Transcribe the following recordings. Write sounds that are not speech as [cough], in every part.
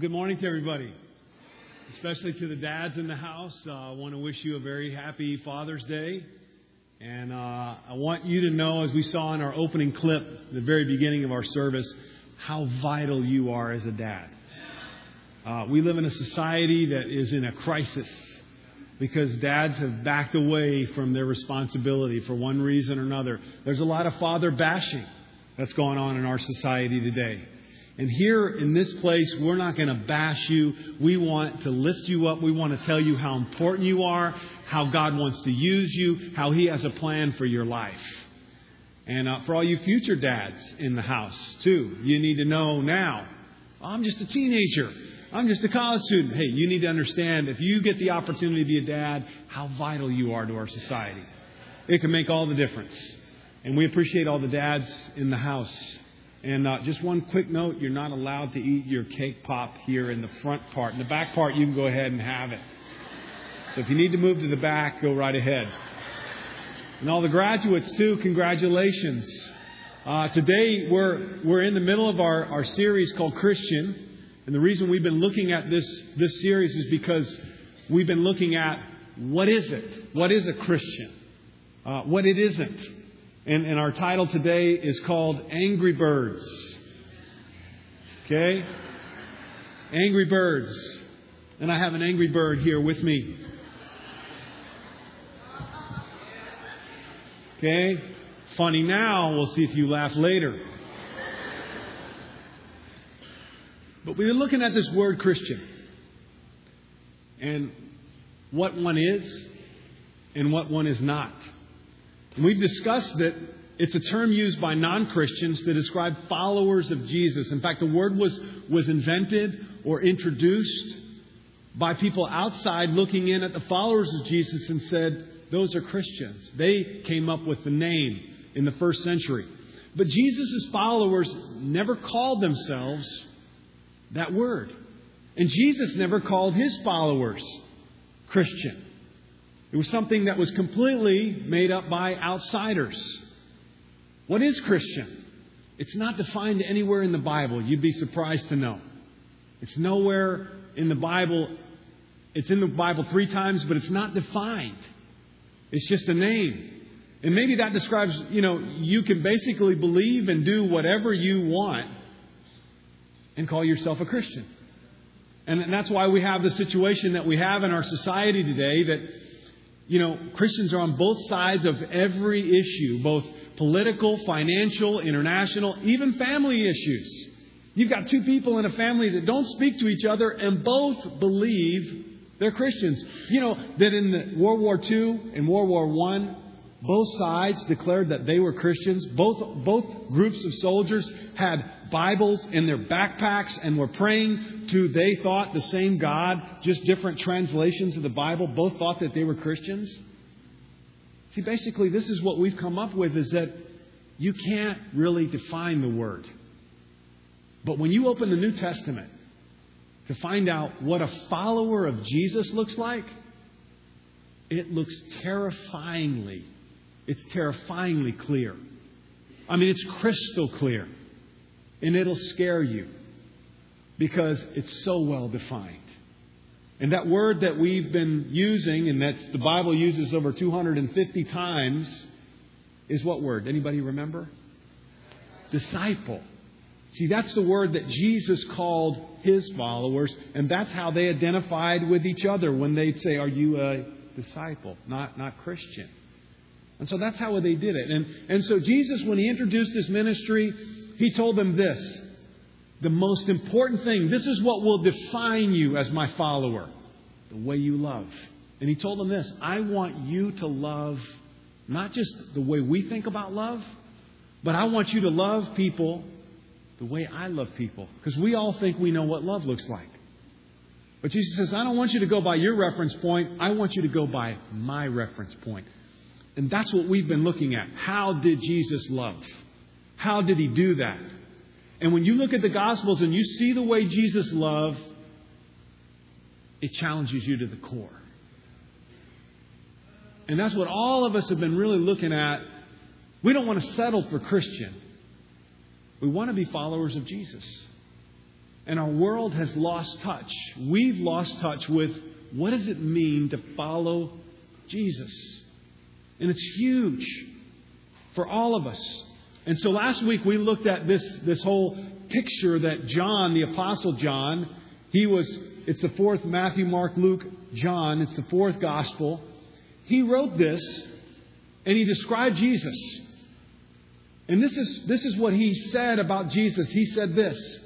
good morning to everybody, especially to the dads in the house. Uh, I want to wish you a very happy Father's Day. And uh, I want you to know, as we saw in our opening clip, the very beginning of our service, how vital you are as a dad. Uh, we live in a society that is in a crisis because dads have backed away from their responsibility for one reason or another. There's a lot of father bashing that's going on in our society today. And here in this place, we're not going to bash you. We want to lift you up. We want to tell you how important you are, how God wants to use you, how He has a plan for your life. And uh, for all you future dads in the house, too, you need to know now I'm just a teenager. I'm just a college student. Hey, you need to understand if you get the opportunity to be a dad, how vital you are to our society. It can make all the difference. And we appreciate all the dads in the house. And uh, just one quick note you're not allowed to eat your cake pop here in the front part. In the back part, you can go ahead and have it. So if you need to move to the back, go right ahead. And all the graduates, too, congratulations. Uh, today, we're, we're in the middle of our, our series called Christian. And the reason we've been looking at this, this series is because we've been looking at what is it? What is a Christian? Uh, what it isn't. And, and our title today is called Angry Birds. Okay? Angry Birds. And I have an angry bird here with me. Okay? Funny now, we'll see if you laugh later. But we were looking at this word Christian and what one is and what one is not. We've discussed that it's a term used by non Christians to describe followers of Jesus. In fact, the word was, was invented or introduced by people outside looking in at the followers of Jesus and said, Those are Christians. They came up with the name in the first century. But Jesus' followers never called themselves that word. And Jesus never called his followers Christian. It was something that was completely made up by outsiders. What is Christian? It's not defined anywhere in the Bible. You'd be surprised to know. It's nowhere in the Bible. It's in the Bible three times, but it's not defined. It's just a name. And maybe that describes, you know, you can basically believe and do whatever you want and call yourself a Christian. And that's why we have the situation that we have in our society today that you know, Christians are on both sides of every issue, both political, financial, international, even family issues. You've got two people in a family that don't speak to each other and both believe they're Christians. You know, that in World War II and World War I, both sides declared that they were Christians. Both, both groups of soldiers had Bibles in their backpacks and were praying to, they thought, the same God, just different translations of the Bible. Both thought that they were Christians. See, basically, this is what we've come up with is that you can't really define the word. But when you open the New Testament to find out what a follower of Jesus looks like, it looks terrifyingly it's terrifyingly clear. I mean, it's crystal clear. And it'll scare you because it's so well defined. And that word that we've been using, and that the Bible uses over 250 times, is what word? Anybody remember? Disciple. See, that's the word that Jesus called his followers, and that's how they identified with each other when they'd say, Are you a disciple? Not, not Christian. And so that's how they did it. And, and so Jesus, when he introduced his ministry, he told them this the most important thing, this is what will define you as my follower the way you love. And he told them this I want you to love not just the way we think about love, but I want you to love people the way I love people. Because we all think we know what love looks like. But Jesus says, I don't want you to go by your reference point. I want you to go by my reference point. And that's what we've been looking at. How did Jesus love? How did he do that? And when you look at the Gospels and you see the way Jesus loved, it challenges you to the core. And that's what all of us have been really looking at. We don't want to settle for Christian. We want to be followers of Jesus. And our world has lost touch. We've lost touch with what does it mean to follow Jesus? And it's huge for all of us. And so last week we looked at this, this whole picture that John, the Apostle John, he was, it's the fourth Matthew, Mark, Luke, John, it's the fourth gospel. He wrote this and he described Jesus. And this is, this is what he said about Jesus. He said this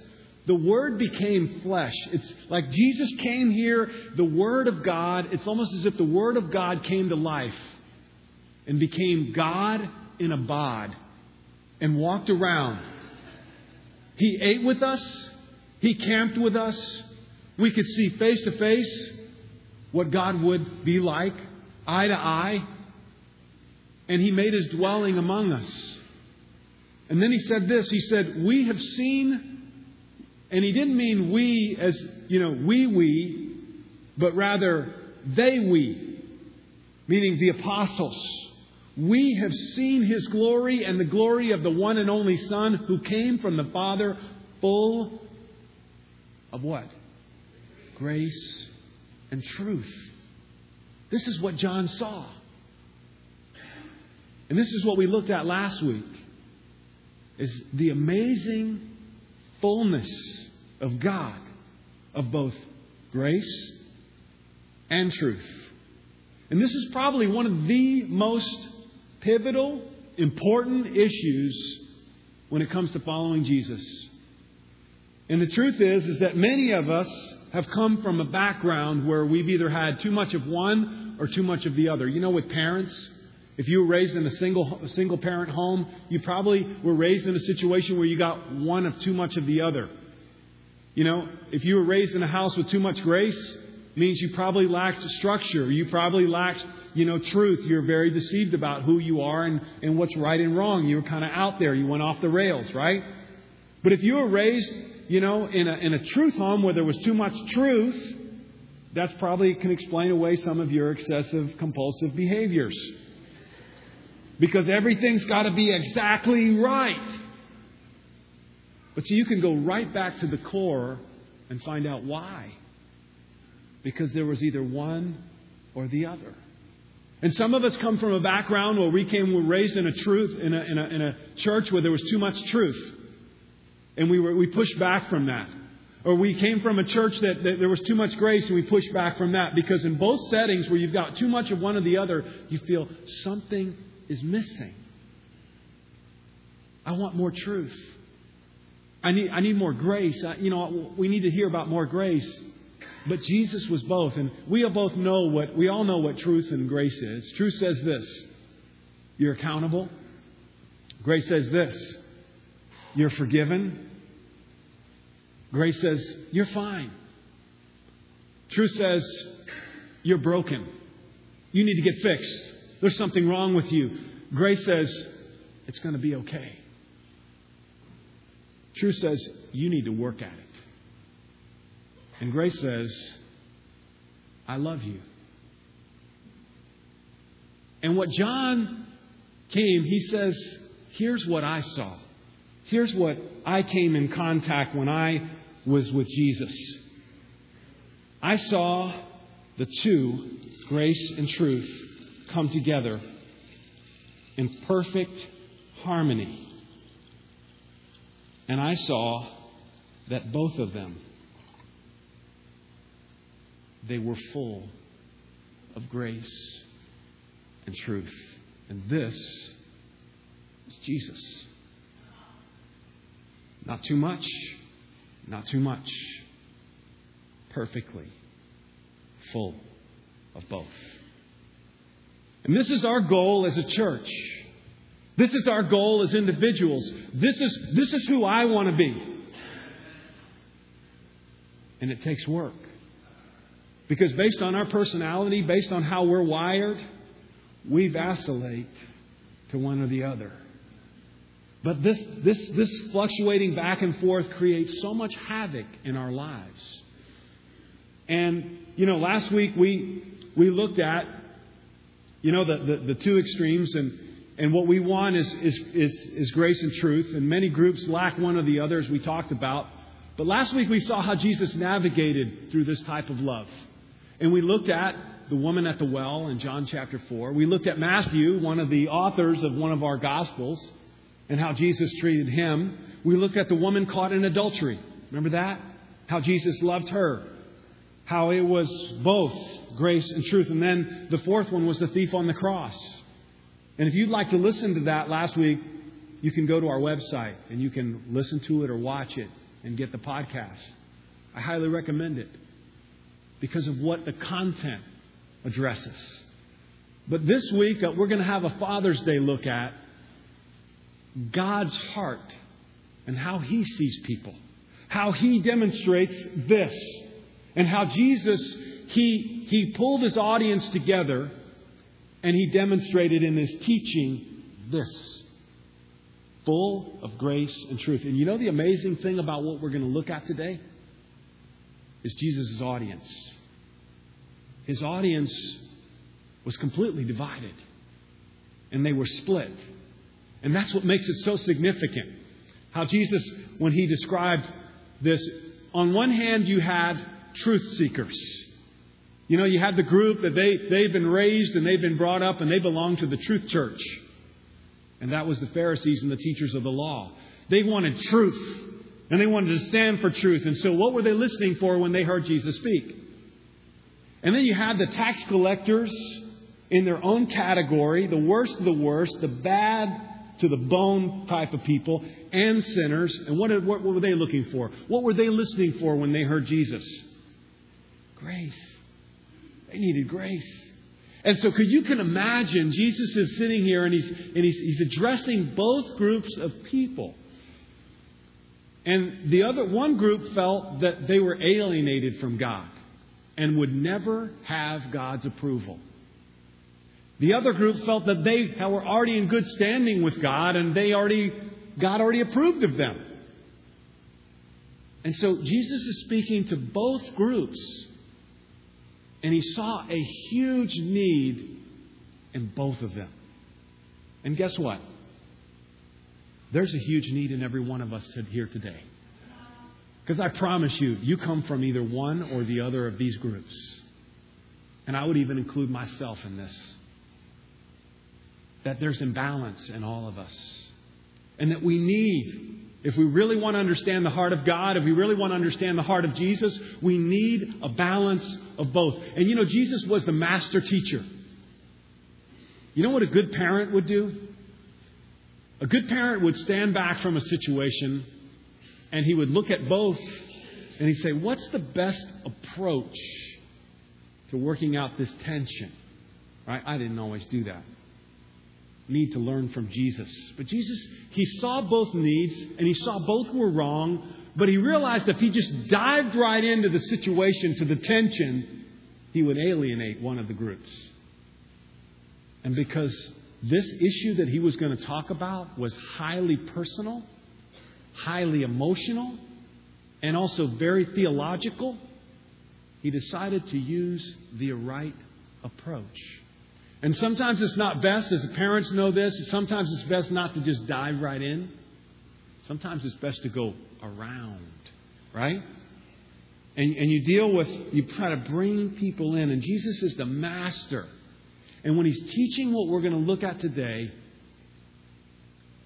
The Word became flesh. It's like Jesus came here, the Word of God, it's almost as if the Word of God came to life and became God in a bod and walked around. He ate with us, He camped with us. We could see face to face what God would be like, eye to eye. And He made His dwelling among us. And then He said this He said, We have seen, and He didn't mean we as, you know, we, we, but rather they, we, meaning the apostles. We have seen his glory and the glory of the one and only Son who came from the Father, full of what? Grace and truth. This is what John saw. And this is what we looked at last week is the amazing fullness of God of both grace and truth. And this is probably one of the most pivotal, important issues when it comes to following Jesus. And the truth is, is that many of us have come from a background where we've either had too much of one or too much of the other. You know, with parents, if you were raised in a single, a single parent home, you probably were raised in a situation where you got one of too much of the other. You know, if you were raised in a house with too much grace, means you probably lacked structure. You probably lacked you know, truth. You're very deceived about who you are and, and what's right and wrong. You were kind of out there. You went off the rails, right? But if you were raised, you know, in a, in a truth home where there was too much truth, that's probably can explain away some of your excessive compulsive behaviors. Because everything's got to be exactly right. But so you can go right back to the core and find out why. Because there was either one or the other. And some of us come from a background where we came, we were raised in a truth, in a, in a, in a church where there was too much truth. And we, were, we pushed back from that. Or we came from a church that, that there was too much grace and we pushed back from that. Because in both settings where you've got too much of one or the other, you feel something is missing. I want more truth. I need, I need more grace. I, you know, we need to hear about more grace. But Jesus was both. And we both know what, we all know what truth and grace is. Truth says this you're accountable. Grace says this you're forgiven. Grace says you're fine. Truth says you're broken. You need to get fixed. There's something wrong with you. Grace says it's going to be okay. Truth says you need to work at it. And grace says, I love you. And what John came, he says, here's what I saw. Here's what I came in contact when I was with Jesus. I saw the two, grace and truth, come together in perfect harmony. And I saw that both of them they were full of grace and truth. And this is Jesus. Not too much, not too much. Perfectly full of both. And this is our goal as a church. This is our goal as individuals. This is, this is who I want to be. And it takes work. Because based on our personality, based on how we're wired, we vacillate to one or the other. But this, this, this fluctuating back and forth creates so much havoc in our lives. And, you know, last week we, we looked at, you know, the, the, the two extremes, and, and what we want is, is, is, is grace and truth. And many groups lack one or the other, as we talked about. But last week we saw how Jesus navigated through this type of love. And we looked at the woman at the well in John chapter 4. We looked at Matthew, one of the authors of one of our Gospels, and how Jesus treated him. We looked at the woman caught in adultery. Remember that? How Jesus loved her. How it was both grace and truth. And then the fourth one was the thief on the cross. And if you'd like to listen to that last week, you can go to our website and you can listen to it or watch it and get the podcast. I highly recommend it because of what the content addresses. But this week, uh, we're going to have a Father's Day look at God's heart and how He sees people, how He demonstrates this, and how Jesus, He, he pulled His audience together and He demonstrated in His teaching this full of grace and truth. And you know the amazing thing about what we're going to look at today? Is Jesus' audience. His audience was completely divided, and they were split. And that's what makes it so significant. How Jesus, when he described this, on one hand, you had truth seekers. You know, you had the group that they, they've been raised and they've been brought up and they belong to the truth church. And that was the Pharisees and the teachers of the law. They wanted truth. And they wanted to stand for truth. And so, what were they listening for when they heard Jesus speak? And then you had the tax collectors in their own category, the worst of the worst, the bad to the bone type of people, and sinners. And what, what, were they looking for? What were they listening for when they heard Jesus? Grace. They needed grace. And so, could you can imagine Jesus is sitting here and he's and he's, he's addressing both groups of people. And the other one group felt that they were alienated from God and would never have God's approval. The other group felt that they were already in good standing with God and they already God already approved of them. And so Jesus is speaking to both groups and he saw a huge need in both of them. And guess what? There's a huge need in every one of us here today. Because I promise you, you come from either one or the other of these groups. And I would even include myself in this. That there's imbalance in all of us. And that we need if we really want to understand the heart of God, if we really want to understand the heart of Jesus, we need a balance of both. And you know, Jesus was the master teacher. You know what a good parent would do? A good parent would stand back from a situation and he would look at both and he'd say, What's the best approach to working out this tension? Right? I didn't always do that need to learn from Jesus. But Jesus, he saw both needs and he saw both were wrong, but he realized if he just dived right into the situation, to the tension, he would alienate one of the groups. And because this issue that he was going to talk about was highly personal, highly emotional, and also very theological, he decided to use the right approach. And sometimes it's not best, as parents know this, sometimes it's best not to just dive right in. Sometimes it's best to go around, right? And, and you deal with, you try to bring people in. And Jesus is the master. And when he's teaching what we're going to look at today,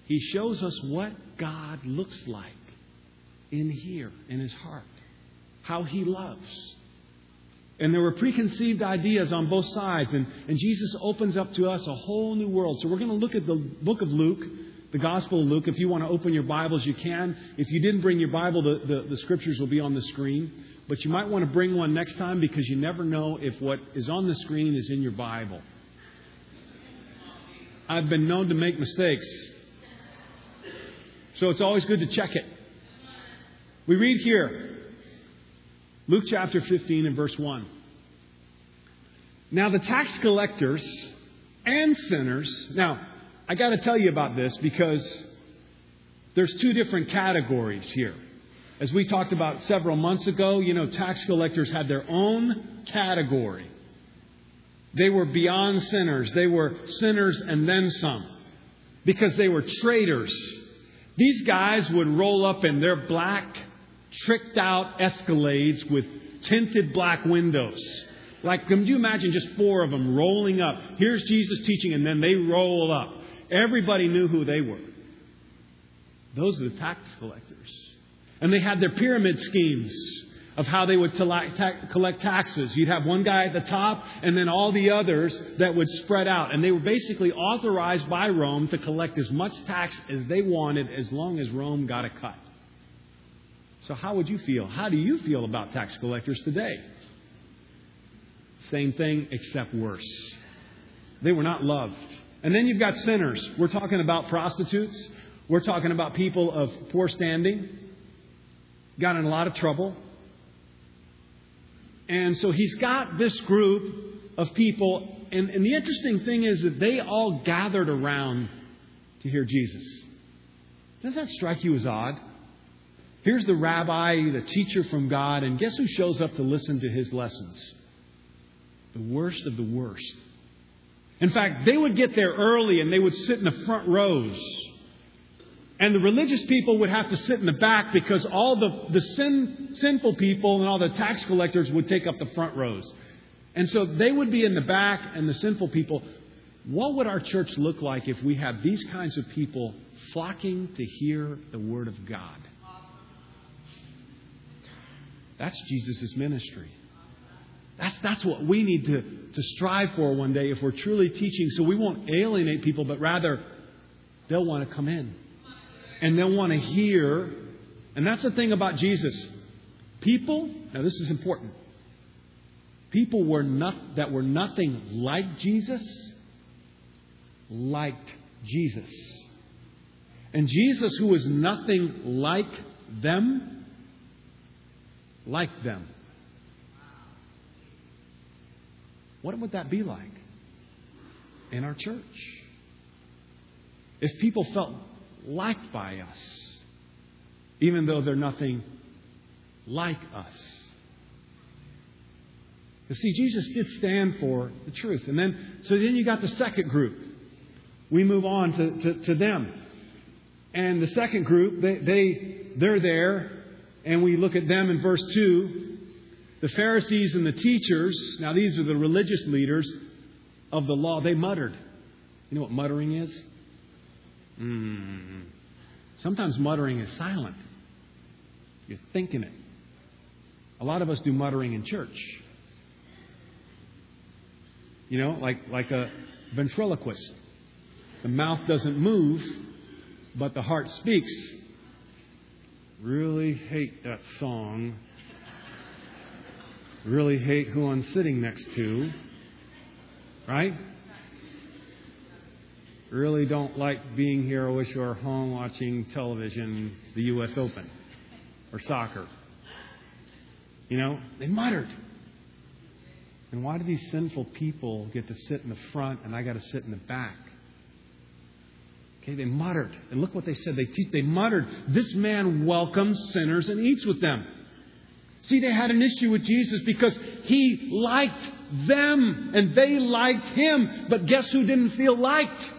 he shows us what God looks like in here, in his heart, how he loves. And there were preconceived ideas on both sides. And, and Jesus opens up to us a whole new world. So we're going to look at the book of Luke, the Gospel of Luke. If you want to open your Bibles, you can. If you didn't bring your Bible, the, the, the scriptures will be on the screen. But you might want to bring one next time because you never know if what is on the screen is in your Bible. I've been known to make mistakes. So it's always good to check it. We read here Luke chapter 15 and verse 1. Now, the tax collectors and sinners, now, I got to tell you about this because there's two different categories here. As we talked about several months ago, you know, tax collectors had their own category. They were beyond sinners. They were sinners and then some because they were traitors. These guys would roll up in their black tricked out escalades with tinted black windows. Like, can you imagine just four of them rolling up? Here's Jesus teaching, and then they roll up. Everybody knew who they were. Those are the tax collectors. And they had their pyramid schemes of how they would collect taxes. You'd have one guy at the top and then all the others that would spread out. And they were basically authorized by Rome to collect as much tax as they wanted as long as Rome got a cut. So, how would you feel? How do you feel about tax collectors today? Same thing, except worse. They were not loved. And then you've got sinners. We're talking about prostitutes. We're talking about people of poor standing, got in a lot of trouble. And so he's got this group of people. And, and the interesting thing is that they all gathered around to hear Jesus. Does that strike you as odd? Here's the rabbi, the teacher from God, and guess who shows up to listen to his lessons? The worst of the worst. In fact, they would get there early and they would sit in the front rows. And the religious people would have to sit in the back because all the, the sin, sinful people and all the tax collectors would take up the front rows. And so they would be in the back and the sinful people. What would our church look like if we had these kinds of people flocking to hear the Word of God? That's Jesus' ministry. That's, that's what we need to, to strive for one day if we're truly teaching so we won't alienate people, but rather they'll want to come in. And they'll want to hear. And that's the thing about Jesus. People, now this is important. People were not, that were nothing like Jesus liked Jesus. And Jesus, who was nothing like them, liked them. What would that be like in our church? If people felt liked by us, even though they're nothing like us. You see, Jesus did stand for the truth. And then, so then you got the second group. We move on to, to, to them. And the second group, they, they, they're there, and we look at them in verse 2 the Pharisees and the teachers, now these are the religious leaders of the law, they muttered. You know what muttering is? Mm. Sometimes muttering is silent. You're thinking it. A lot of us do muttering in church. You know, like, like a ventriloquist. The mouth doesn't move, but the heart speaks. Really hate that song really hate who I'm sitting next to, right? Really don't like being here. I wish you were home watching television, the U.S. Open or soccer. You know, they muttered. And why do these sinful people get to sit in the front and I got to sit in the back? Okay, they muttered. And look what they said. They, they muttered, This man welcomes sinners and eats with them. See, they had an issue with Jesus because he liked them and they liked him. But guess who didn't feel liked?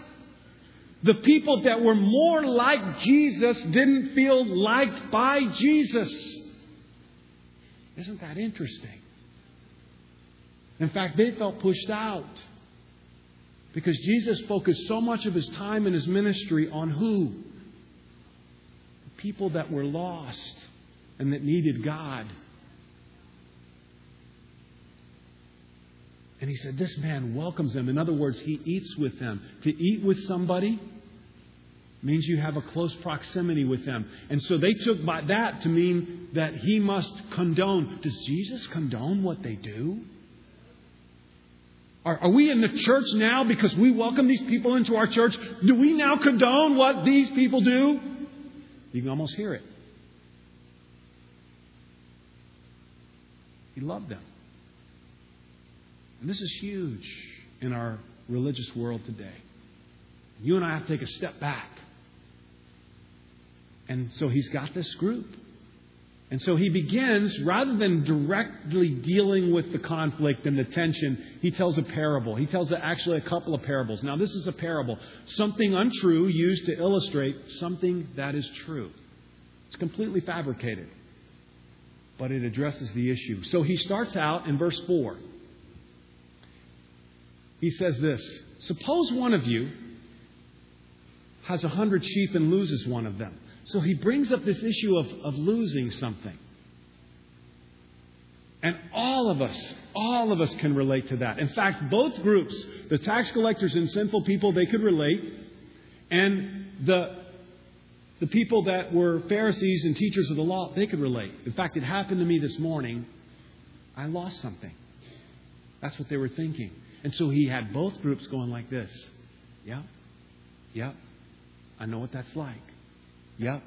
The people that were more like Jesus didn't feel liked by Jesus. Isn't that interesting? In fact, they felt pushed out because Jesus focused so much of his time in his ministry on who? The people that were lost and that needed God. And he said, This man welcomes them. In other words, he eats with them. To eat with somebody means you have a close proximity with them. And so they took by that to mean that he must condone. Does Jesus condone what they do? Are, are, we in the church now because we welcome these people into our church? Do we now condone what these people do? You can almost hear it. He loved them. And this is huge in our religious world today. You and I have to take a step back. And so he's got this group. And so he begins, rather than directly dealing with the conflict and the tension, he tells a parable. He tells actually a couple of parables. Now, this is a parable. Something untrue used to illustrate something that is true. It's completely fabricated. but it addresses the issue. So he starts out in verse 4. He says this Suppose one of you has a hundred sheep and loses one of them. So he brings up this issue of, of losing something. And all of us, all of us can relate to that. In fact, both groups, the tax collectors and sinful people, they could relate. And the, the people that were Pharisees and teachers of the law, they could relate. In fact, it happened to me this morning. I lost something. That's what they were thinking. And so he had both groups going like this. Yep. Yep. I know what that's like. Yep.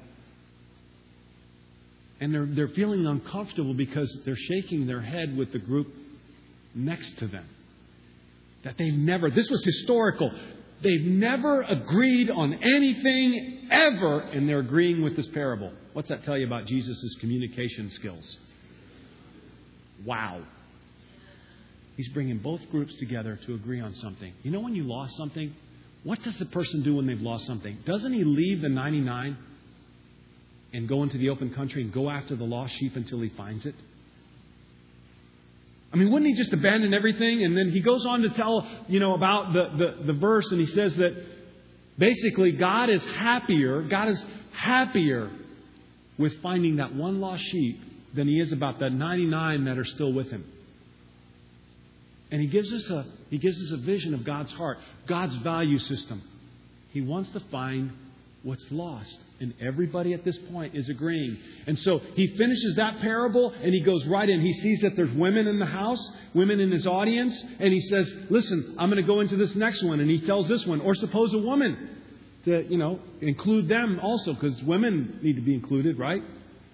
And they're, they're feeling uncomfortable because they're shaking their head with the group next to them. That they've never, this was historical. They've never agreed on anything ever, and they're agreeing with this parable. What's that tell you about Jesus' communication skills? Wow. He's bringing both groups together to agree on something. You know when you lost something? What does the person do when they've lost something? Doesn't he leave the 99 and go into the open country and go after the lost sheep until he finds it? I mean, wouldn't he just abandon everything? And then he goes on to tell, you know, about the, the, the verse, and he says that basically God is happier, God is happier with finding that one lost sheep than he is about the 99 that are still with him. And he gives us a he gives us a vision of God's heart, God's value system. He wants to find what's lost. And everybody at this point is agreeing. And so he finishes that parable and he goes right in. He sees that there's women in the house, women in his audience, and he says, Listen, I'm going to go into this next one. And he tells this one, or suppose a woman to, you know, include them also, because women need to be included, right?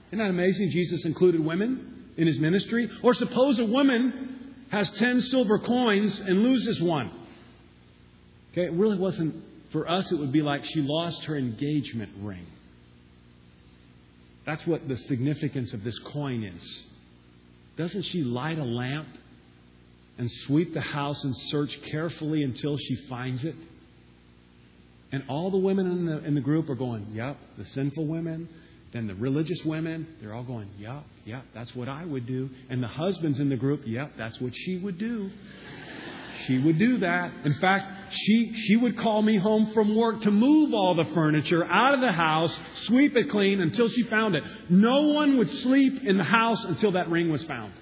Isn't that amazing? Jesus included women in his ministry. Or suppose a woman has 10 silver coins and loses one. Okay, it really wasn't, for us, it would be like she lost her engagement ring. That's what the significance of this coin is. Doesn't she light a lamp and sweep the house and search carefully until she finds it? And all the women in the, in the group are going, Yep, the sinful women, then the religious women, they're all going, Yep, yep, that's what I would do. And the husbands in the group, Yep, that's what she would do. She would do that. In fact, she, she would call me home from work to move all the furniture out of the house, sweep it clean until she found it. No one would sleep in the house until that ring was found.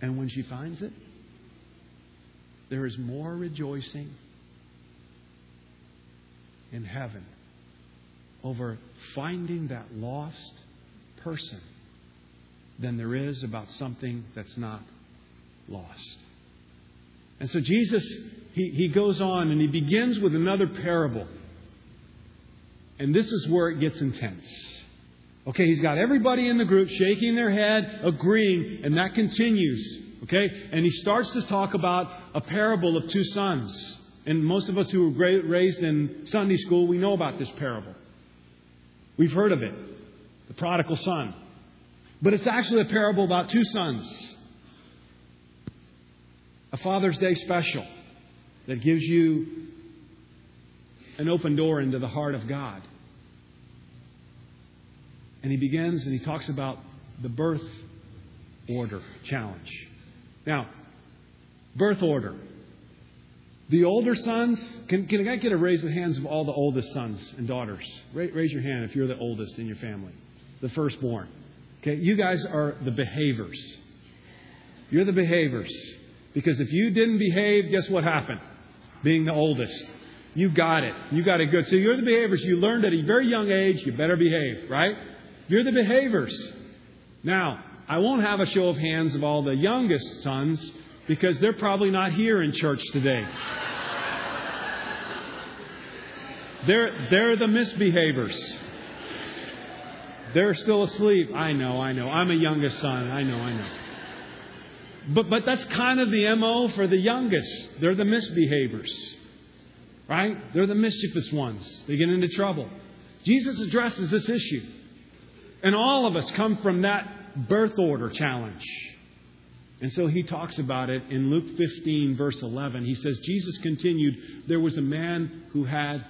And when she finds it, there is more rejoicing in heaven over finding that lost person than there is about something that's not lost. And so Jesus, he, he goes on and he begins with another parable. And this is where it gets intense. Okay, he's got everybody in the group shaking their head, agreeing, and that continues. Okay, and he starts to talk about a parable of two sons. And most of us who were raised in Sunday school, we know about this parable. We've heard of it the prodigal son. But it's actually a parable about two sons. A Father's Day special that gives you an open door into the heart of God. And he begins and he talks about the birth order challenge. Now, birth order. The older sons, can, can I get a raise of hands of all the oldest sons and daughters? Raise your hand if you're the oldest in your family, the firstborn. Okay, you guys are the behaviors. You're the behaviors. Because if you didn't behave, guess what happened? Being the oldest. You got it. You got it good. So you're the behaviors. You learned at a very young age, you better behave, right? You're the behaviors. Now, I won't have a show of hands of all the youngest sons because they're probably not here in church today. [laughs] They're, they're the misbehaviors. They're still asleep. I know, I know. I'm a youngest son. I know, I know. But, but that's kind of the MO for the youngest. They're the misbehaviors. Right? They're the mischievous ones. They get into trouble. Jesus addresses this issue. And all of us come from that birth order challenge. And so he talks about it in Luke 15, verse 11. He says, Jesus continued, There was a man who had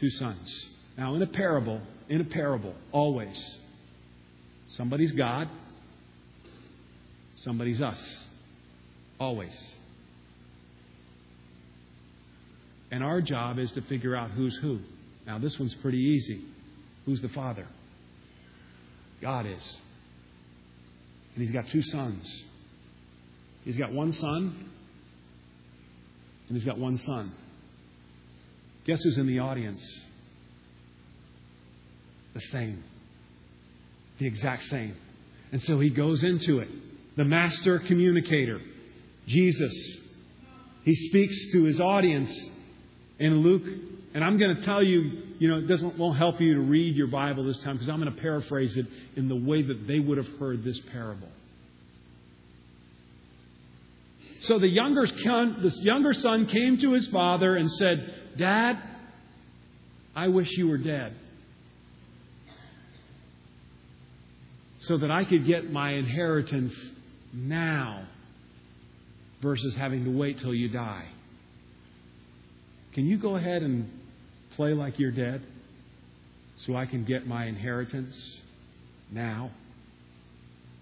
two sons. Now, in a parable, in a parable, always, Somebody's God, somebody's us. Always. And our job is to figure out who's who. Now, this one's pretty easy. Who's the Father? God is. And He's got two sons. He's got one son, and He's got one son. Guess who's in the audience? The same. The exact same. And so He goes into it. The master communicator, Jesus. He speaks to His audience in Luke and I'm going to tell you, you know, it doesn't won't help you to read your Bible this time because I'm going to paraphrase it in the way that they would have heard this parable. So the younger, son, this younger son came to his father and said, Dad, I wish you were dead. So that I could get my inheritance now versus having to wait till you die. Can you go ahead and play like you're dead so I can get my inheritance now?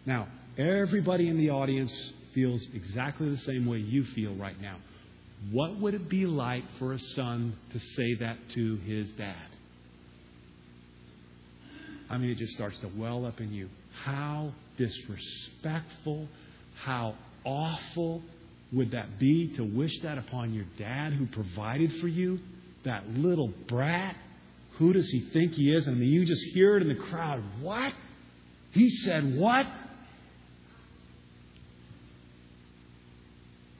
Now, everybody in the audience feels exactly the same way you feel right now. What would it be like for a son to say that to his dad? I mean, it just starts to well up in you. How disrespectful, how awful would that be to wish that upon your dad who provided for you? That little brat? Who does he think he is? I mean, you just hear it in the crowd. What? He said what?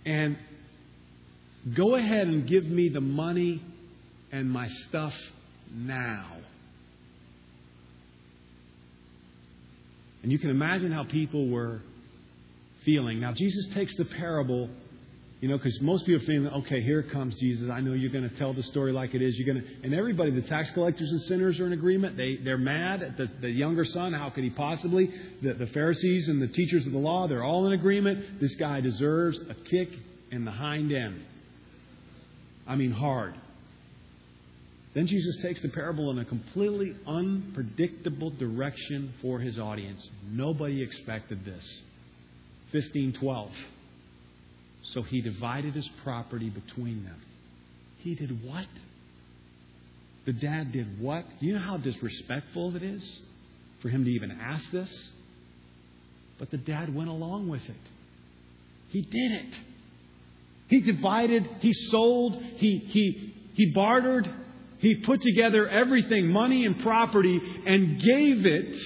And go ahead and give me the money and my stuff now. And you can imagine how people were feeling. Now, Jesus takes the parable you know, because most people feeling, okay, here comes Jesus. I know you're going to tell the story like it is. You're going to, and everybody, the tax collectors and sinners are in agreement. They they're mad at the, the younger son. How could he possibly? The, the Pharisees and the teachers of the law, they're all in agreement. This guy deserves a kick in the hind end. I mean, hard. Then Jesus takes the parable in a completely unpredictable direction for his audience. Nobody expected this. 1512. So he divided his property between them. He did what? The dad did what? You know how disrespectful it is for him to even ask this? But the dad went along with it. He did it. He divided, he sold, he, he, he bartered, he put together everything, money and property, and gave it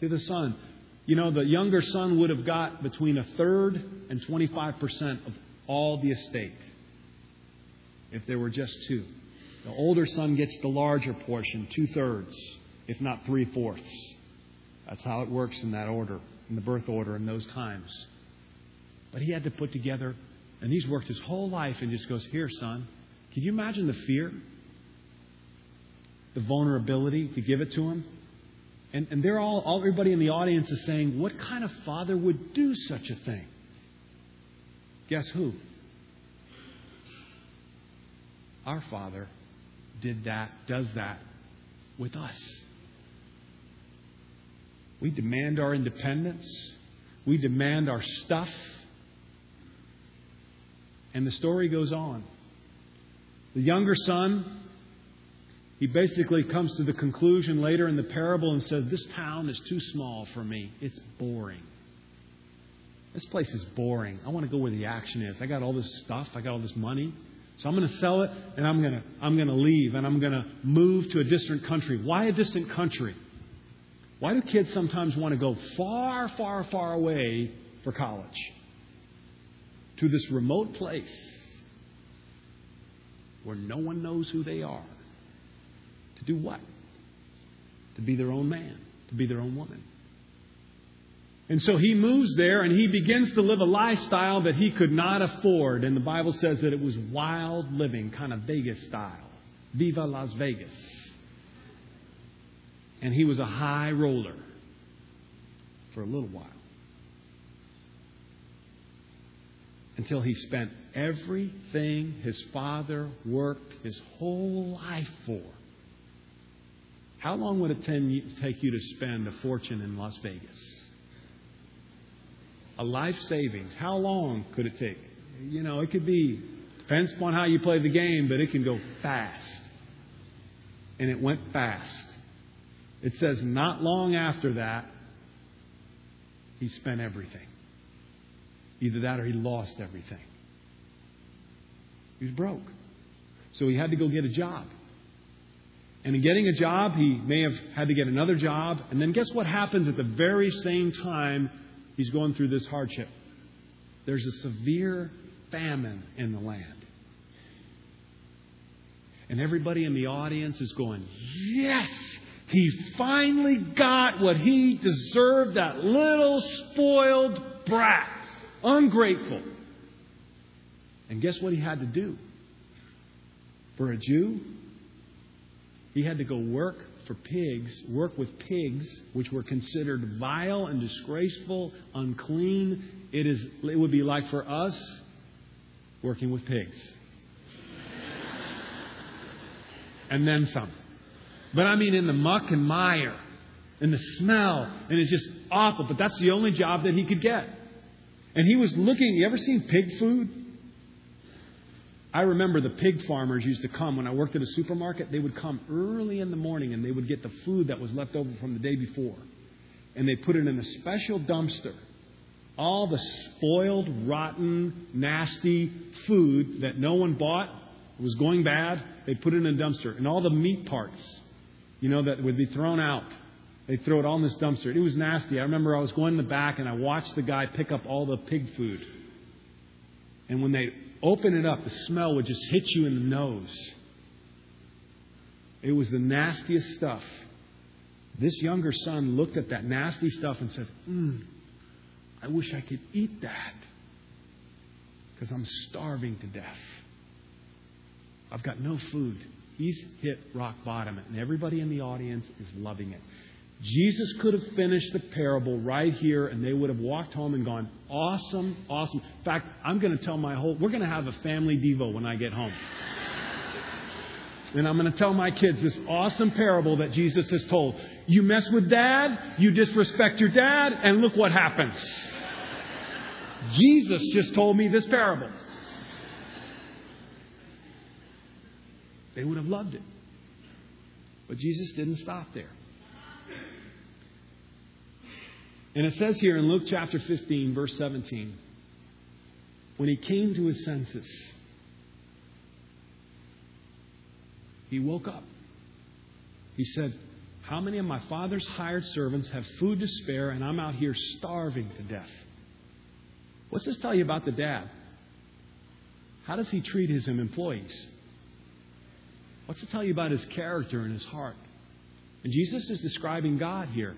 to the son. You know, the younger son would have got between a third and 25% of all the estate if there were just two. The older son gets the larger portion, two thirds, if not three fourths. That's how it works in that order, in the birth order in those times. But he had to put together, and he's worked his whole life and just goes, Here, son. Can you imagine the fear? The vulnerability to give it to him? And, and they're all, all, everybody in the audience is saying, what kind of father would do such a thing? Guess who? Our Father did that, does that with us. We demand our independence. We demand our stuff. And the story goes on. The younger son he basically comes to the conclusion later in the parable and says, This town is too small for me. It's boring. This place is boring. I want to go where the action is. I got all this stuff, I got all this money. So I'm going to sell it and I'm going to, I'm going to leave and I'm going to move to a distant country. Why a distant country? Why do kids sometimes want to go far, far, far away for college? To this remote place where no one knows who they are. To do what? To be their own man, to be their own woman. And so he moves there and he begins to live a lifestyle that he could not afford. And the Bible says that it was wild living, kind of Vegas style. Viva Las Vegas. And he was a high roller for a little while. Until he spent everything his father worked his whole life for How long would it take you to spend a fortune in Las Vegas? A life savings. How long could it take? You know, it could be, depends upon how you play the game, but it can go fast. And it went fast. It says, not long after that, he spent everything. Either that or he lost everything. He was broke. So he had to go get a job. And in getting a job, he may have had to get another job. And then guess what happens at the very same time he's going through this hardship? There's a severe famine in the land. And everybody in the audience is going, Yes, he finally got what he deserved, that little spoiled brat. Ungrateful. And guess what he had to do? For a Jew, he had to go work for pigs, work with pigs, which were considered vile and disgraceful, unclean. It, is, it would be like for us working with pigs. and then some. But I mean, in the muck and mire, and the smell, and it's just awful. But that's the only job that he could get. And he was looking, you ever seen pig food? I remember the pig farmers used to come when I worked at a supermarket. They would come early in the morning and they would get the food that was left over from the day before. And they put it in a special dumpster. All the spoiled, rotten, nasty food that no one bought was going bad, they put it in a dumpster. And all the meat parts, you know, that would be thrown out, they throw it all in this dumpster. It was nasty. I remember I was going in the back and I watched the guy pick up all the pig food. And when they open it up, the smell would just hit you in the nose. It was the nastiest stuff. This younger son looked at that nasty stuff and said, mm, I wish I could eat that because I'm starving to death. I've got no food. He's hit rock bottom, and everybody in the audience is loving it. Jesus could have finished the parable right here and they would have walked home and gone, awesome, awesome. In fact, I'm going to tell my whole, we're going to have a family Devo when I get home. And I'm going to tell my kids this awesome parable that Jesus has told. You mess with dad, you disrespect your dad, and look what happens. Jesus just told me this parable. They would have loved it. But Jesus didn't stop there. And it says here in Luke chapter 15, verse 17, when he came to his senses, he woke up. He said, How many of my father's hired servants have food to spare, and I'm out here starving to death? What's this tell you about the dad? How does he treat his employees? What's it tell you about his character and his heart? And Jesus is describing God here.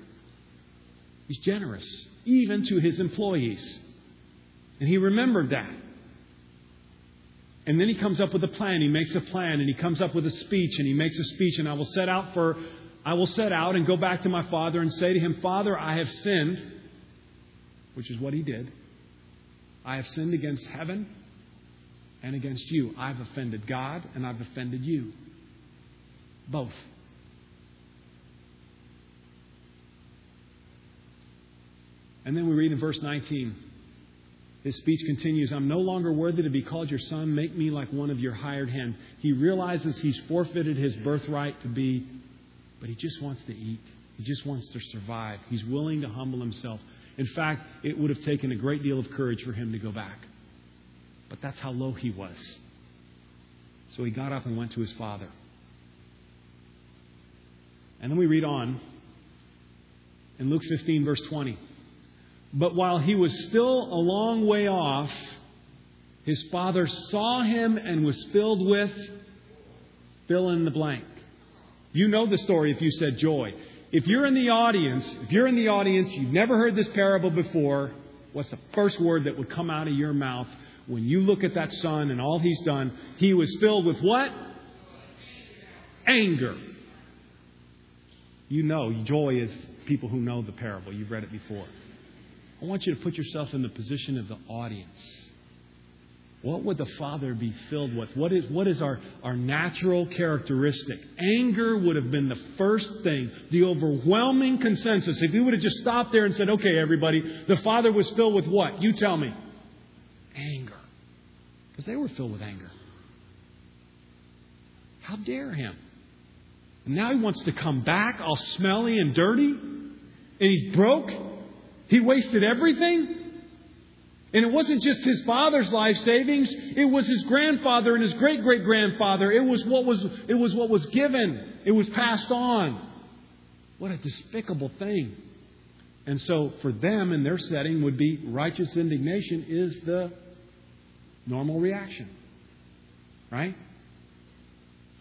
He's generous, even to his employees. And he remembered that. And then he comes up with a plan. He makes a plan and he comes up with a speech and he makes a speech and I will set out for I will set out and go back to my father and say to him, "Father, I have sinned," which is what he did. "I have sinned against heaven and against you. I've offended God and I've offended you." Both. And then we read in verse 19. His speech continues I'm no longer worthy to be called your son. Make me like one of your hired hand. He realizes he's forfeited his birthright to be, but he just wants to eat. He just wants to survive. He's willing to humble himself. In fact, it would have taken a great deal of courage for him to go back. But that's how low he was. So he got up and went to his father. And then we read on in Luke 15, verse 20. But while he was still a long way off, his father saw him and was filled with fill in the blank. You know the story if you said joy. If you're in the audience, if you're in the audience, you've never heard this parable before, what's the first word that would come out of your mouth when you look at that son and all he's done? He was filled with what? Anger. You know, joy is people who know the parable. You've read it before. I want you to put yourself in the position of the audience. what would the Father be filled with? What is, what is our, our natural characteristic? Anger would have been the first thing, the overwhelming consensus. If you would have just stopped there and said, okay, everybody, the Father was filled with what? You tell me. Anger. Because they were filled with anger. How dare him? And now he wants to come back all smelly and dirty? And he's broke? He wasted everything? And it wasn't just his father's life savings, it was his grandfather and his great great grandfather. It was what was it was what was given. It was passed on. What a despicable thing. And so for them in their setting would be righteous indignation is the normal reaction. Right?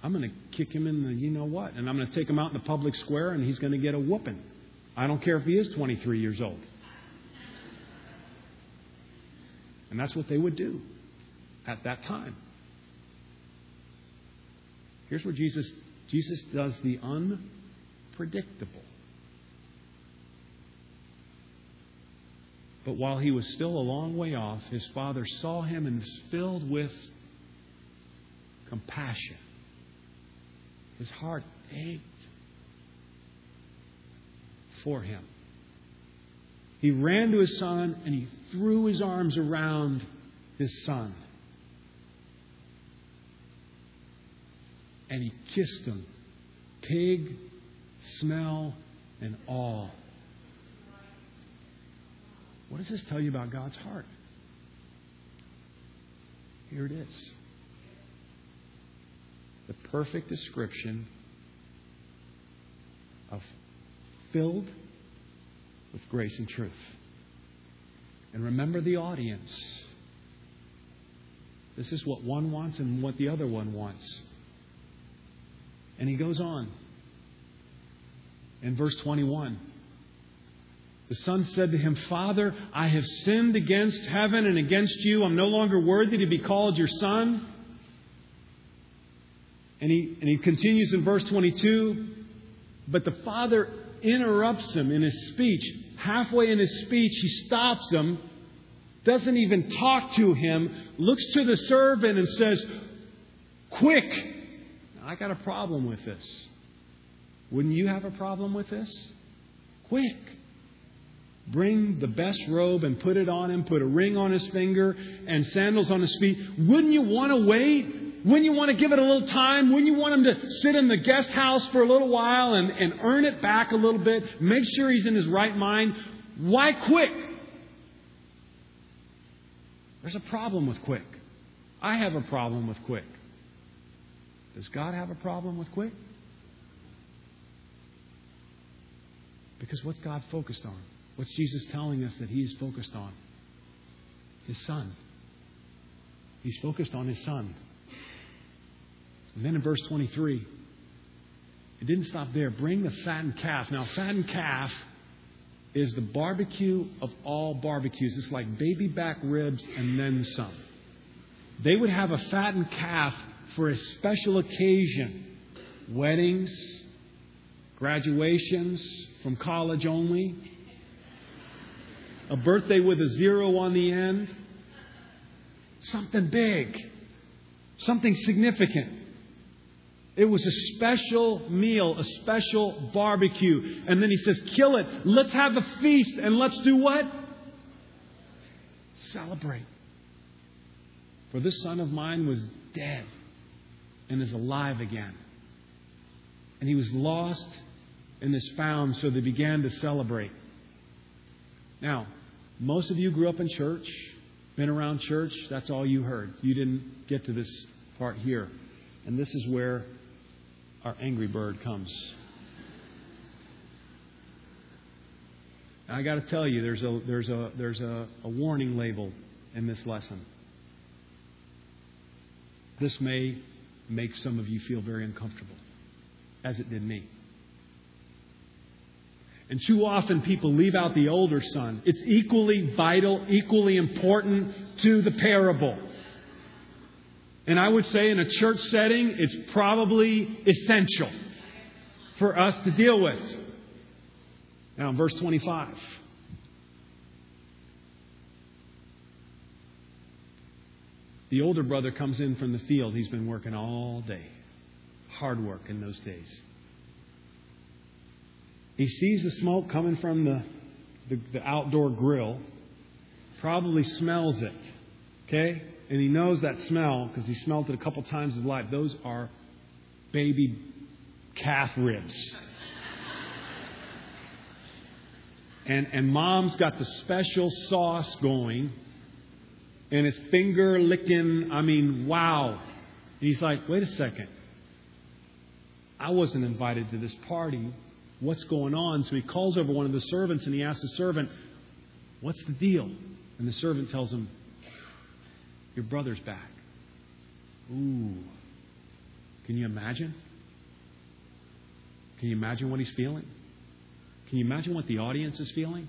I'm going to kick him in the you know what, and I'm going to take him out in the public square and he's going to get a whooping. I don't care if he is 23 years old. And that's what they would do at that time. Here's where Jesus Jesus does the unpredictable. But while he was still a long way off, his father saw him and was filled with compassion. His heart ached for him. He ran to his son and he threw his arms around his son. And he kissed him. Pig, smell, and all. What does this tell you about God's heart? Here it is. The perfect description of filled with grace and truth. And remember the audience. This is what one wants and what the other one wants. And he goes on. In verse 21, the son said to him, Father, I have sinned against heaven and against you. I'm no longer worthy to be called your son. And he, and he continues in verse 22 But the father interrupts him in his speech halfway in his speech, he stops him, doesn't even talk to him, looks to the servant and says, Quick! I got a problem with this. Wouldn't you have a problem with this? Quick! Bring the best robe and put it on him, put a ring on his finger and sandals on his feet. Wouldn't you want to wait? Wouldn't you want to give it a little time? Wouldn't you want him to sit in the guest house for a little while and, and earn it back a little bit? Make sure he's in his right mind. Why quick? There's a problem with quick. I have a problem with quick. Does God have a problem with quick? Because what's God focused on? What's Jesus telling us that He's focused on? His Son. He's focused on His Son. And then in verse 23, it didn't stop there. Bring the fattened calf. Now, fattened calf is the barbecue of all barbecues. It's like baby back ribs and then some. They would have a fattened calf for a special occasion weddings, graduations from college only, a birthday with a zero on the end, something big, something significant. It was a special meal, a special barbecue. And then he says, Kill it. Let's have a feast and let's do what? Celebrate. For this son of mine was dead and is alive again. And he was lost and is found, so they began to celebrate. Now, most of you grew up in church, been around church, that's all you heard. You didn't get to this part here. And this is where our angry bird comes. I got to tell you, there's a there's a there's a, a warning label in this lesson. This may make some of you feel very uncomfortable, as it did me. And too often people leave out the older son. It's equally vital, equally important to the parable. And I would say in a church setting, it's probably essential for us to deal with. Now, in verse 25. the older brother comes in from the field. He's been working all day. Hard work in those days. He sees the smoke coming from the, the, the outdoor grill, probably smells it. Okay? And he knows that smell because he smelled it a couple times in his life. Those are baby calf ribs. And, and mom's got the special sauce going, and it's finger licking. I mean, wow. And he's like, wait a second. I wasn't invited to this party. What's going on? So he calls over one of the servants and he asks the servant, What's the deal? And the servant tells him, Your brother's back. Ooh. Can you imagine? Can you imagine what he's feeling? Can you imagine what the audience is feeling?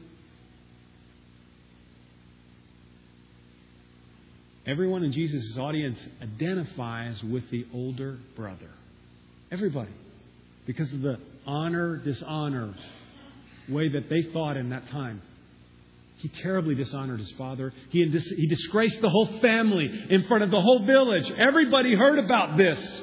Everyone in Jesus' audience identifies with the older brother. Everybody. Because of the honor, dishonor way that they thought in that time. He terribly dishonored his father. He, he disgraced the whole family in front of the whole village. Everybody heard about this.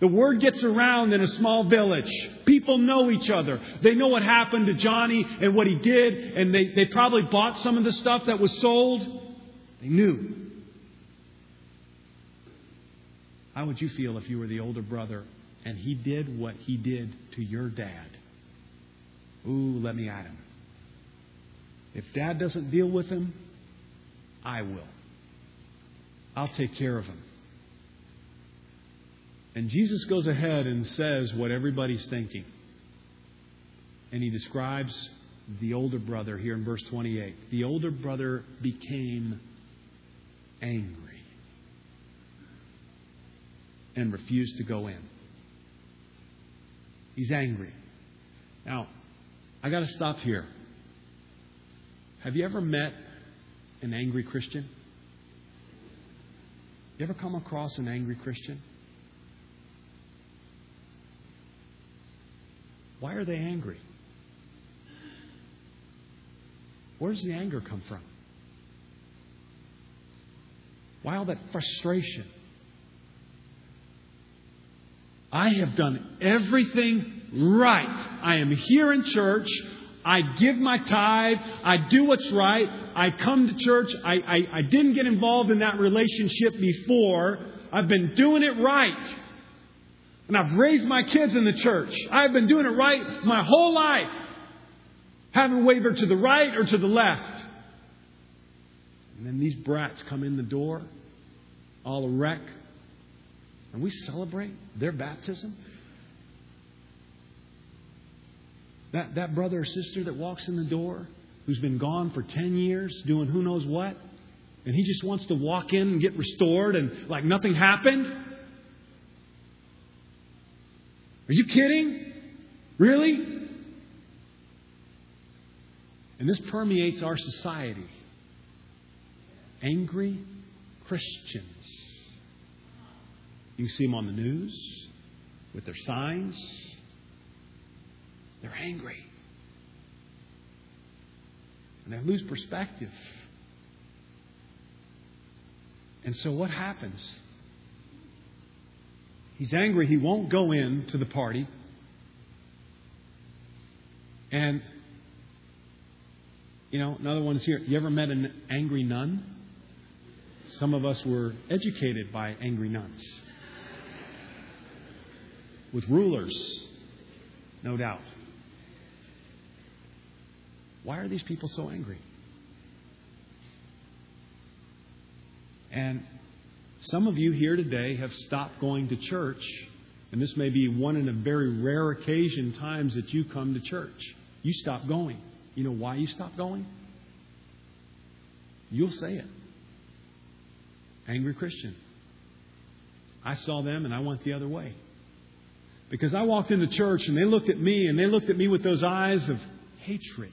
The word gets around in a small village. People know each other. They know what happened to Johnny and what he did, and they, they probably bought some of the stuff that was sold. They knew. How would you feel if you were the older brother and he did what he did to your dad? Ooh, let me at him. If dad doesn't deal with him, I will. I'll take care of him. And Jesus goes ahead and says what everybody's thinking. And he describes the older brother here in verse 28. The older brother became angry and refused to go in. He's angry. Now, I got to stop here. Have you ever met an angry Christian? You ever come across an angry Christian? Why are they angry? Where does the anger come from? Why all that frustration? I have done everything right. I am here in church. I give my tithe. I do what's right. I come to church. I, I, I didn't get involved in that relationship before. I've been doing it right. And I've raised my kids in the church. I've been doing it right my whole life. Haven't wavered to the right or to the left. And then these brats come in the door, all a wreck. And we celebrate their baptism. That, that brother or sister that walks in the door, who's been gone for 10 years, doing who knows what, and he just wants to walk in and get restored and like nothing happened. Are you kidding? Really? And this permeates our society. Angry Christians. You see them on the news with their signs. They're angry. And they lose perspective. And so what happens? He's angry. He won't go in to the party. And, you know, another one's here. You ever met an angry nun? Some of us were educated by angry nuns with rulers, no doubt. Why are these people so angry? And some of you here today have stopped going to church, and this may be one in a very rare occasion times that you come to church. You stop going. You know why you stop going? You'll say it. Angry Christian. I saw them and I went the other way. Because I walked into church and they looked at me and they looked at me with those eyes of hatred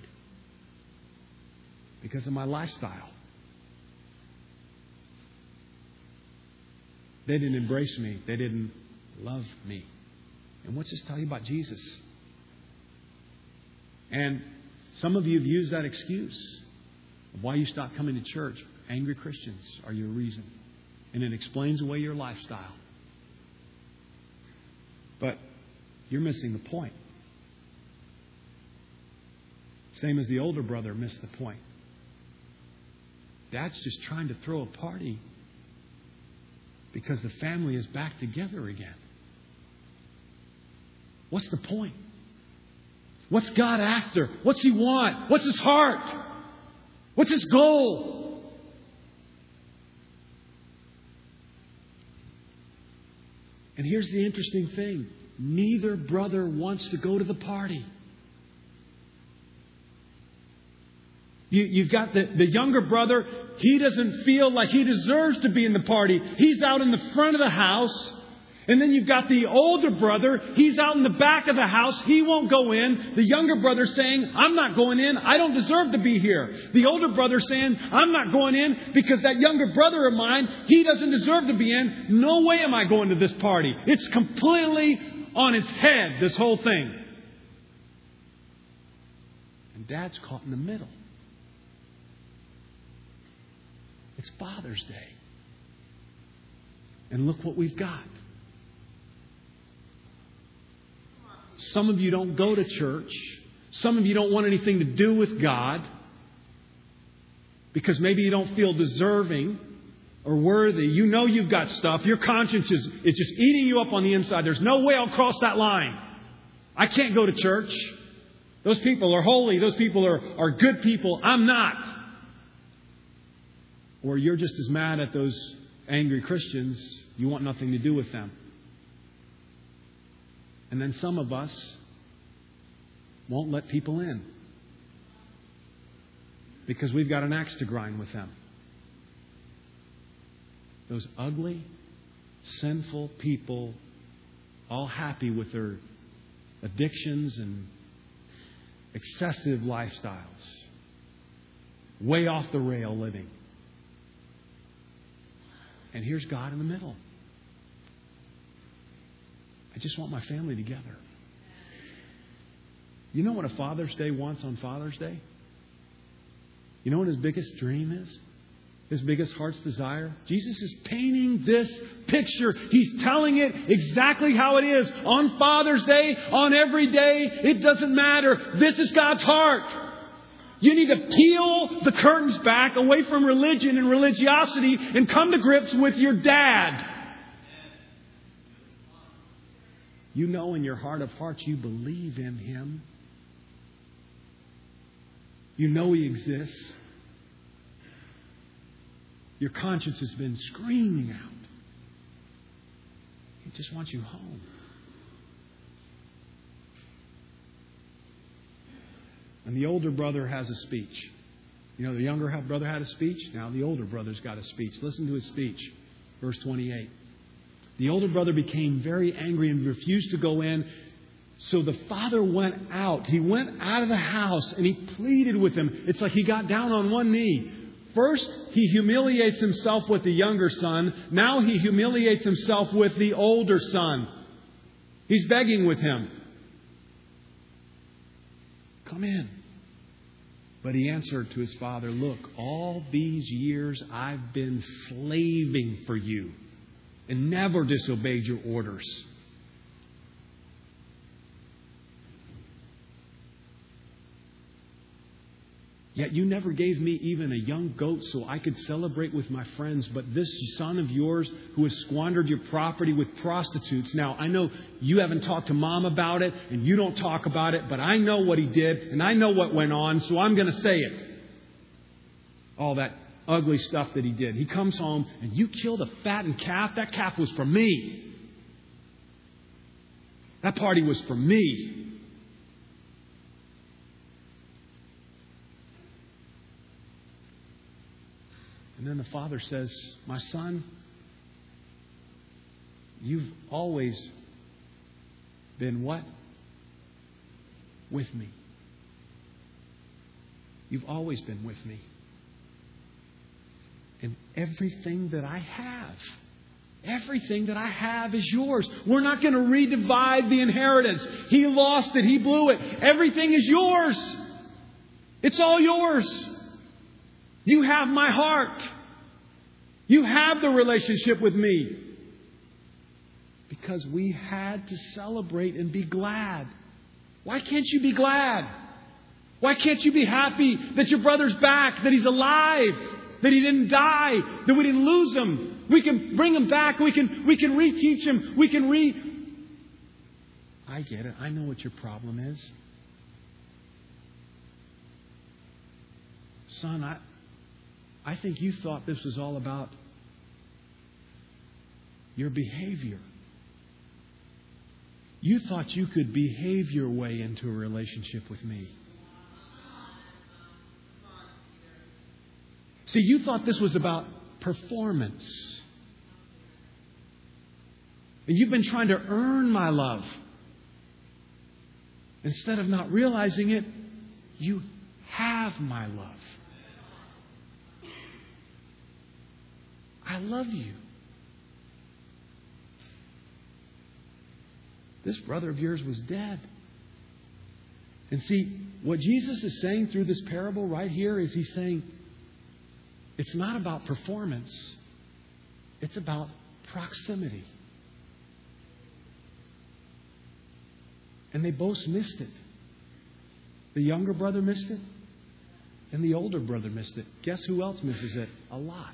because of my lifestyle. They didn't embrace me. They didn't love me. And what's this tell you about Jesus? And some of you have used that excuse of why you stopped coming to church. Angry Christians are your reason. and it explains away your lifestyle. But you're missing the point. Same as the older brother missed the point. Dad's just trying to throw a party because the family is back together again. What's the point? What's God after? What's He want? What's His heart? What's His goal? And here's the interesting thing neither brother wants to go to the party. You, have got the, the younger brother, he doesn't feel like he deserves to be in the party. He's out in the front of the house. And then you've got the older brother, he's out in the back of the house, he won't go in. The younger brother saying, I'm not going in, I don't deserve to be here. The older brother saying, I'm not going in because that younger brother of mine, he doesn't deserve to be in. No way am I going to this party. It's completely on its head, this whole thing. And dad's caught in the middle. It's Father's Day. And look what we've got. Some of you don't go to church. Some of you don't want anything to do with God because maybe you don't feel deserving or worthy. You know you've got stuff. Your conscience is, is just eating you up on the inside. There's no way I'll cross that line. I can't go to church. Those people are holy. Those people are, are good people. I'm not. Or you're just as mad at those angry Christians, you want nothing to do with them. And then some of us won't let people in because we've got an axe to grind with them. Those ugly, sinful people, all happy with their addictions and excessive lifestyles, way off the rail living. And here's God in the middle. I just want my family together. You know what a Father's Day wants on Father's Day? You know what his biggest dream is? His biggest heart's desire? Jesus is painting this picture. He's telling it exactly how it is. On Father's Day, on every day, it doesn't matter. This is God's heart. You need to peel the curtains back away from religion and religiosity and come to grips with your dad. You know in your heart of hearts you believe in him. You know he exists. Your conscience has been screaming out. He just wants you home. And the older brother has a speech. You know, the younger brother had a speech. Now the older brother's got a speech. Listen to his speech. Verse 28. The older brother became very angry and refused to go in. So the father went out. He went out of the house and he pleaded with him. It's like he got down on one knee. First, he humiliates himself with the younger son. Now he humiliates himself with the older son. He's begging with him. Come in. But he answered to his father, Look, all these years I've been slaving for you and never disobeyed your orders. Yet you never gave me even a young goat so I could celebrate with my friends. But this son of yours who has squandered your property with prostitutes. Now, I know you haven't talked to mom about it and you don't talk about it, but I know what he did and I know what went on, so I'm going to say it. All that ugly stuff that he did. He comes home and you killed a fattened calf. That calf was for me. That party was for me. And then the father says, My son, you've always been what? With me. You've always been with me. And everything that I have, everything that I have is yours. We're not going to redivide the inheritance. He lost it, he blew it. Everything is yours. It's all yours. You have my heart. You have the relationship with me. Because we had to celebrate and be glad. Why can't you be glad? Why can't you be happy that your brother's back, that he's alive, that he didn't die, that we didn't lose him? We can bring him back. We can, we can reteach him. We can re. I get it. I know what your problem is. Son, I, I think you thought this was all about your behavior. You thought you could behave your way into a relationship with me. See, you thought this was about performance. And you've been trying to earn my love. Instead of not realizing it, you have my love. I love you. This brother of yours was dead. And see, what Jesus is saying through this parable right here is he's saying it's not about performance, it's about proximity. And they both missed it. The younger brother missed it, and the older brother missed it. Guess who else misses it? A lot.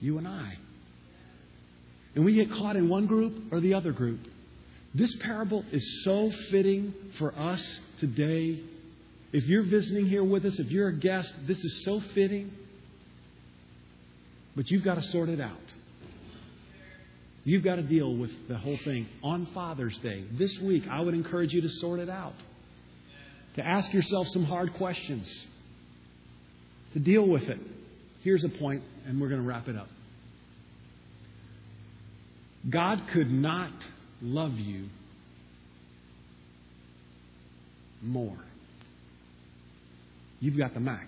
You and I. And we get caught in one group or the other group. This parable is so fitting for us today. If you're visiting here with us, if you're a guest, this is so fitting. But you've got to sort it out. You've got to deal with the whole thing on Father's Day. This week, I would encourage you to sort it out, to ask yourself some hard questions, to deal with it. Here's a point, and we're going to wrap it up. God could not love you more. You've got the max.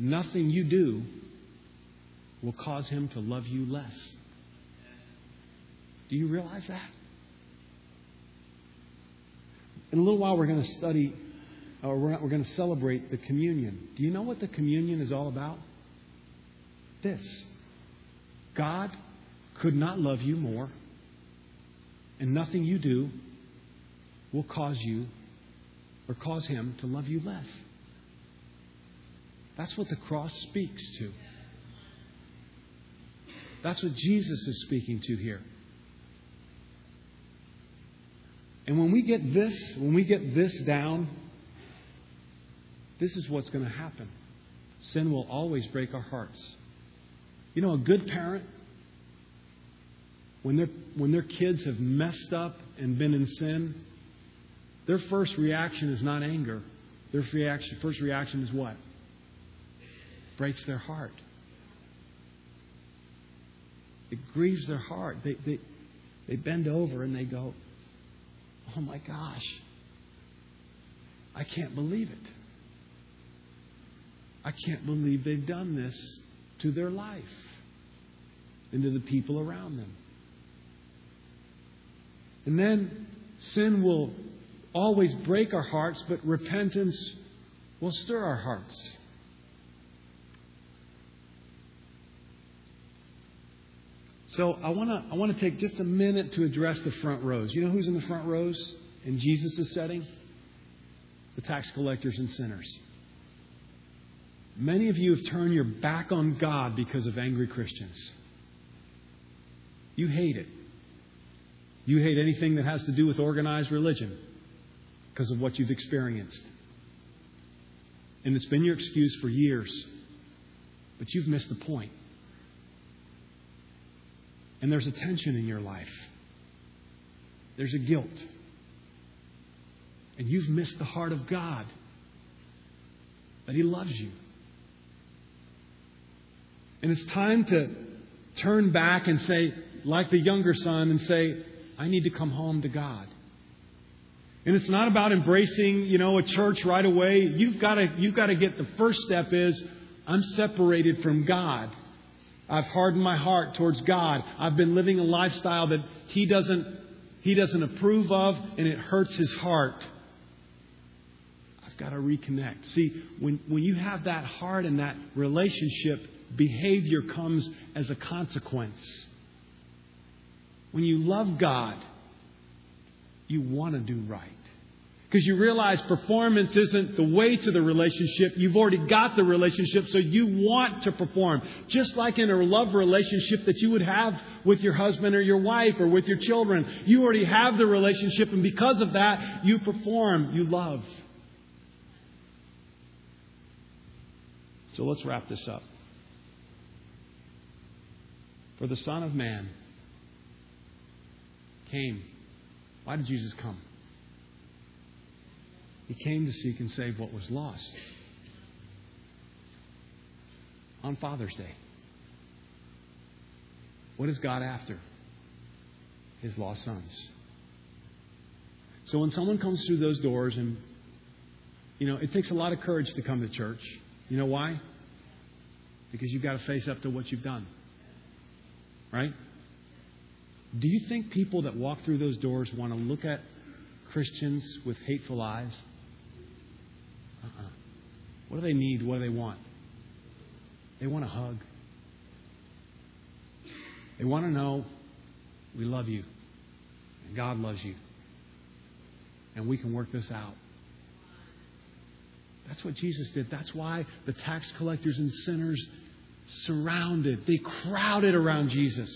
Nothing you do will cause him to love you less. Do you realize that? In a little while, we're going to study, or we're, we're going to celebrate the communion. Do you know what the communion is all about? This God could not love you more, and nothing you do will cause you or cause him to love you less. That's what the cross speaks to. That's what Jesus is speaking to here. And when we get this, when we get this down, this is what's going to happen. Sin will always break our hearts. You know, a good parent, when, their when their kids have messed up and been in sin, their first reaction is not anger. Their reaction, first reaction is what? Breaks their heart. It grieves their heart. They, they, they bend over and they go, Oh my gosh, I can't believe it. I can't believe they've done this to their life and to the people around them. And then sin will always break our hearts, but repentance will stir our hearts. So I want to I want to take just a minute to address the front rows. You know who's in the front rows in Jesus' setting? The tax collectors and sinners. Many of you have turned your back on God because of angry Christians. You hate it. You hate anything that has to do with organized religion because of what you've experienced. And it's been your excuse for years. But you've missed the point. And there's a tension in your life. There's a guilt. And you've missed the heart of God that He loves you. And it's time to turn back and say, like the younger son, and say, I need to come home to God. And it's not about embracing, you know, a church right away. You've got to, you've got to get the first step is, I'm separated from God. I've hardened my heart towards God. I've been living a lifestyle that He doesn't, he doesn't approve of, and it hurts His heart. I've got to reconnect. See, when, when you have that heart and that relationship, behavior comes as a consequence. When you love God, you want to do right. Because you realize performance isn't the way to the relationship. You've already got the relationship, so you want to perform. Just like in a love relationship that you would have with your husband or your wife or with your children. You already have the relationship, and because of that, you perform, you love. So let's wrap this up. For the Son of Man came. Why did Jesus come? He came to seek and save what was lost. On Father's Day. What is God after? His lost sons. So when someone comes through those doors, and, you know, it takes a lot of courage to come to church. You know why? Because you've got to face up to what you've done. Right? Do you think people that walk through those doors want to look at Christians with hateful eyes? Uh-uh. What do they need? What do they want? They want a hug. They want to know we love you and God loves you and we can work this out. That's what Jesus did. That's why the tax collectors and sinners surrounded, they crowded around Jesus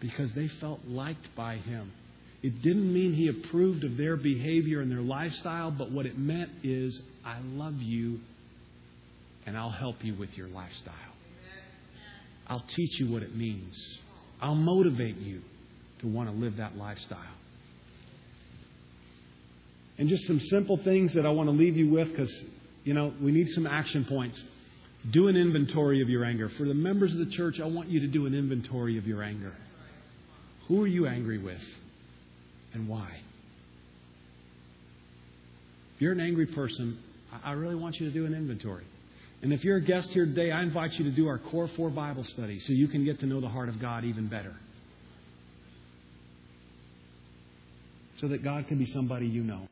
because they felt liked by him. It didn't mean he approved of their behavior and their lifestyle, but what it meant is, I love you and I'll help you with your lifestyle. I'll teach you what it means. I'll motivate you to want to live that lifestyle. And just some simple things that I want to leave you with because, you know, we need some action points. Do an inventory of your anger. For the members of the church, I want you to do an inventory of your anger. Who are you angry with? and why. If you're an angry person, I really want you to do an inventory. And if you're a guest here today, I invite you to do our Core 4 Bible study so you can get to know the heart of God even better. So that God can be somebody you know.